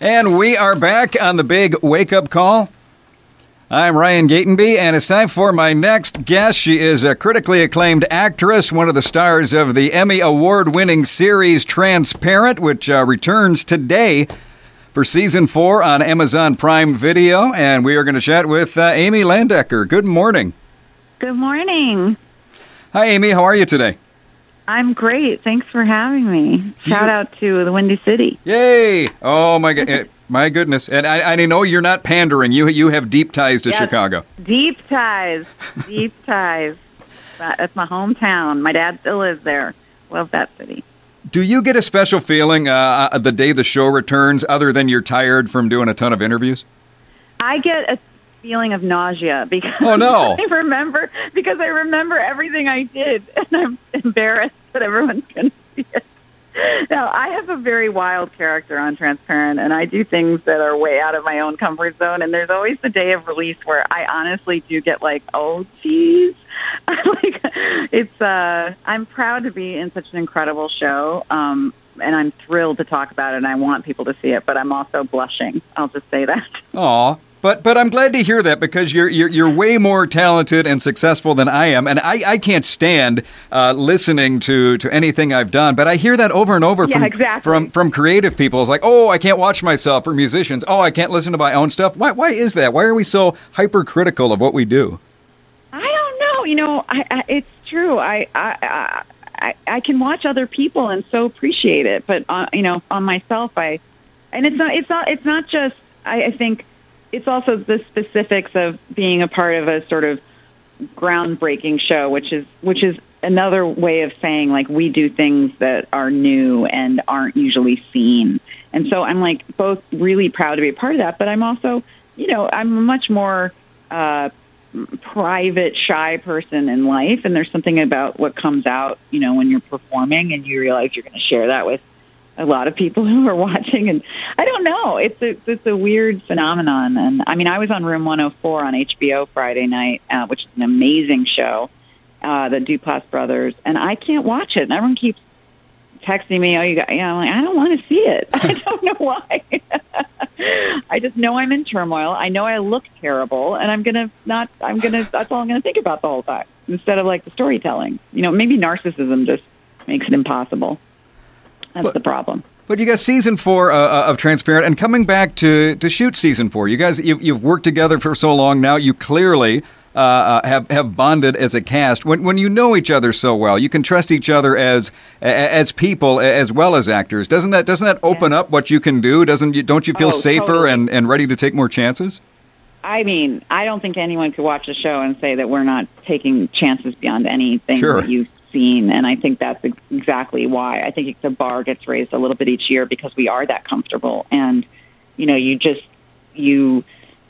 And we are back on the big wake up call. I'm Ryan Gatenby, and it's time for my next guest. She is a critically acclaimed actress, one of the stars of the Emmy Award winning series Transparent, which uh, returns today for season four on Amazon Prime Video. And we are going to chat with uh, Amy Landecker. Good morning. Good morning. Hi, Amy. How are you today? I'm great. Thanks for having me. Shout out to the Windy City. Yay! Oh my god, my goodness! And I, I know you're not pandering. You you have deep ties to Yes. Chicago. Deep ties. Deep ties. That- That's my hometown. My dad still lives there. Love that city. Do you get a special feeling uh, uh, the day the show returns, other than you're tired from doing a ton of interviews? I get a feeling of nausea because Oh, no. I remember because I remember everything I did and I'm embarrassed that everyone's going to see it. Now, I have a very wild character on Transparent, and I do things that are way out of my own comfort zone. And there's always the day of release where I honestly do get like, oh, geez. like, it's, uh, I'm proud to be in such an incredible show. Um, and I'm thrilled to talk about it, and I want people to see it, but I'm also blushing. I'll just say that. Aw. But but I'm glad to hear that because you're you're, you're way more talented and successful than I am, and I, I can't stand uh, listening to, to anything I've done. But I hear that over and over Yeah, from exactly. from from creative people. It's like, oh, I can't watch myself. For musicians, oh, I can't listen to my own stuff. Why why is that? Why are we so hypercritical of what we do? I don't know. You know, I, I, it's true. I, I, I, I can watch other people and so appreciate it, but uh, you know, on myself, I, and it's not, it's not, it's not just. I, I think it's also the specifics of being a part of a sort of groundbreaking show, which is which is another way of saying like we do things that are new and aren't usually seen. And so I'm like both really proud to be a part of that, but I'm also, you know, I'm a much more uh, private, shy person in life, and there's something about what comes out, you know, when you're performing and you realize you're going to share that with a lot of people who are watching. And I don't know, it's a it's a weird phenomenon. And I mean, I was on Room 104 on HBO Friday night, uh, which is an amazing show, uh, the Duplass brothers, and I can't watch it. And everyone keeps texting me, "Oh, you got," you know, I'm like, I don't want to see it. I don't know why. I just know I'm in turmoil. I know I look terrible, and I'm gonna not. I'm gonna. That's all I'm gonna think about the whole time instead of like the storytelling. You know, maybe narcissism just makes it impossible. That's But- the problem. But you got season four uh, uh, of Transparent, and coming back to, to shoot season four. You guys, you've, you've worked together for so long now. You clearly uh, uh, have have bonded as a cast. When when you know each other so well, you can trust each other as as people as well as actors. Doesn't that doesn't that open up what you can do? Doesn't you, don't you feel Oh, safer totally. and, and ready to take more chances? I mean, I don't think anyone could watch the show and say that we're not taking chances beyond anything Sure. that you've seen. And I think that's ex- exactly why. I think the bar gets raised a little bit each year because we are that comfortable. And, you know, you just, you,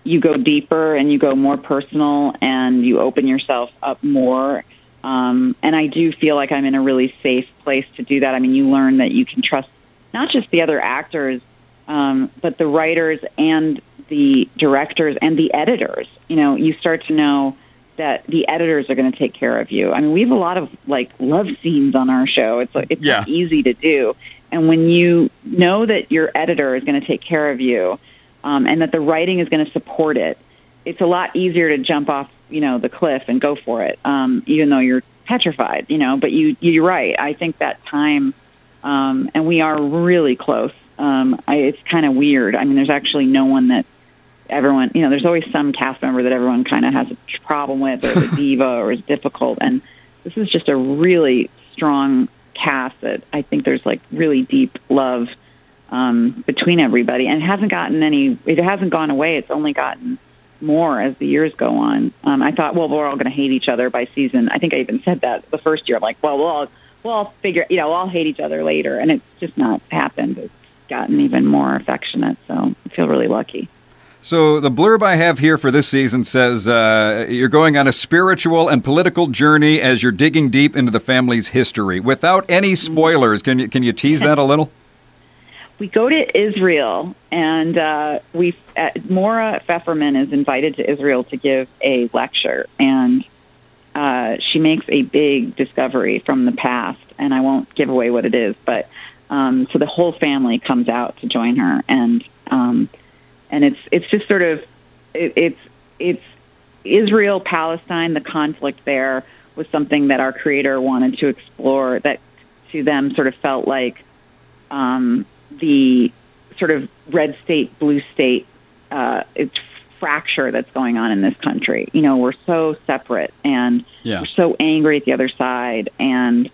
you go deeper and you go more personal and you open yourself up more. Um, and I do feel like I'm in a really safe place to do that. I mean, you learn that you can trust not just the other actors, um, but the writers and the directors and the editors. You know, you start to know that the editors are going to take care of you. I mean, we have a lot of like love scenes on our show. It's like it's Yeah. easy to do, and when you know that your editor is going to take care of you, um, and that the writing is going to support it, it's a lot easier to jump off, you know, the cliff and go for it, um, even though you're petrified. You know, but you you're right. I think that time, um, and we are really close. Um, I, it's kind of weird. I mean, there's actually no one that everyone, you know, there's always some cast member that everyone kind of has a problem with or is a diva or is difficult. And this is just a really strong cast that I think there's like really deep love um, between everybody. And it hasn't gotten any, it hasn't gone away. It's only gotten more as the years go on. Um, I thought, well, we're all going to hate each other by season. I think I even said that the first year. I'm like, well, we'll all, we'll all figure, you know, we'll all hate each other later. And it's just not happened. It's gotten even more affectionate. So I feel really lucky. So the blurb I have here for this season says uh, you're going on a spiritual and political journey as you're digging deep into the family's history. Without any spoilers, can you can you tease that a little? we go to Israel, and uh, we uh, Maura Pfefferman is invited to Israel to give a lecture, and uh, she makes a big discovery from the past, and I won't give away what it is, but um, so the whole family comes out to join her, and um, and it's it's just sort of it, it's it's Israel Palestine. The conflict there was something that our creator wanted to explore. That to them sort of felt like um, the sort of red state blue state uh, fracture that's going on in this country. You know, we're so separate and yeah. we're so angry at the other side. And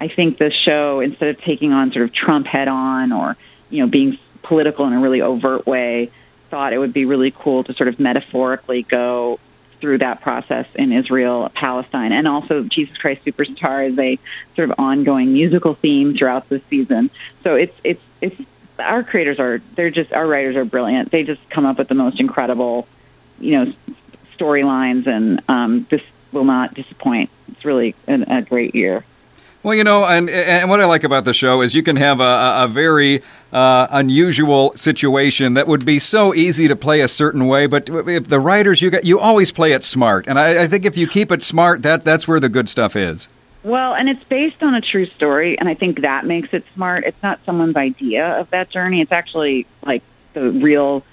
I think the show, instead of taking on sort of Trump head on or, you know, being political in a really overt way, thought it would be really cool to sort of metaphorically go through that process in Israel, Palestine, and also Jesus Christ Superstar is a sort of ongoing musical theme throughout the season. So it's it's it's our creators are they're just our writers are brilliant. They just come up with the most incredible, you know, storylines, and um, this will not disappoint. It's really an, a great year. Well, you know, and and what I like about the show is you can have a, a very uh, unusual situation that would be so easy to play a certain way, but if the writers you got, you always play it smart, and I, I think if you keep it smart, that that's where the good stuff is. Well, and it's based on a true story, and I think that makes it smart. It's not someone's idea of that journey. It's actually like the real,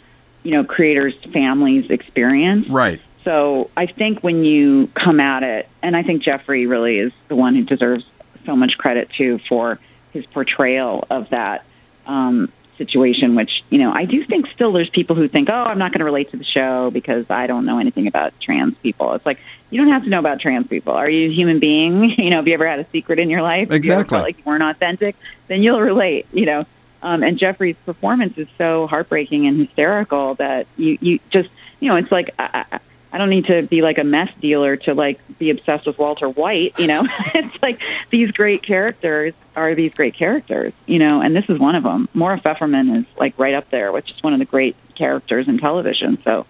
you know, creator's family's experience. Right. So I think when you come at it, and I think Jeffrey really is the one who deserves so much credit to for his portrayal of that um, situation, which, you know, I do think still there's people who think, oh, I'm not going to relate to the show because I don't know anything about trans people. It's like, you don't have to know about trans people. Are you a human being? You know, have you ever had a secret in your life? Exactly. You like you weren't authentic, then you'll relate, you know. Um, and Jeffrey's performance is so heartbreaking and hysterical that you, you just, you know, it's like, I, I don't need to be like a meth dealer to like be obsessed with Walter White, you know. it's like these great characters are these great characters, you know, and this is one of them. Maura Pfefferman is like right up there, which is one of the great characters in television. So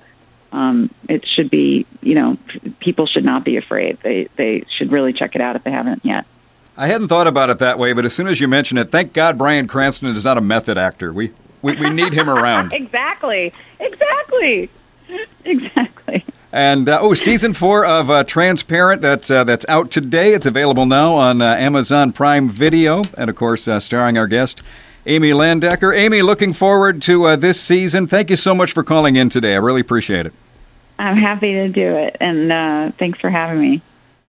um, it should be, you know, people should not be afraid. They they should really check it out if they haven't yet. I hadn't thought about it that way, but as soon as you mention it, thank God Bryan Cranston is not a method actor. We we, we need him around. exactly, exactly, exactly. And uh, oh, season four of uh, Transparent that's uh, that's out today. It's available now on uh, Amazon Prime Video, and of course, uh, starring our guest Amy Landecker. Amy, looking forward to uh, this season. Thank you so much for calling in today. I really appreciate it. I'm happy to do it, and thanks for having me.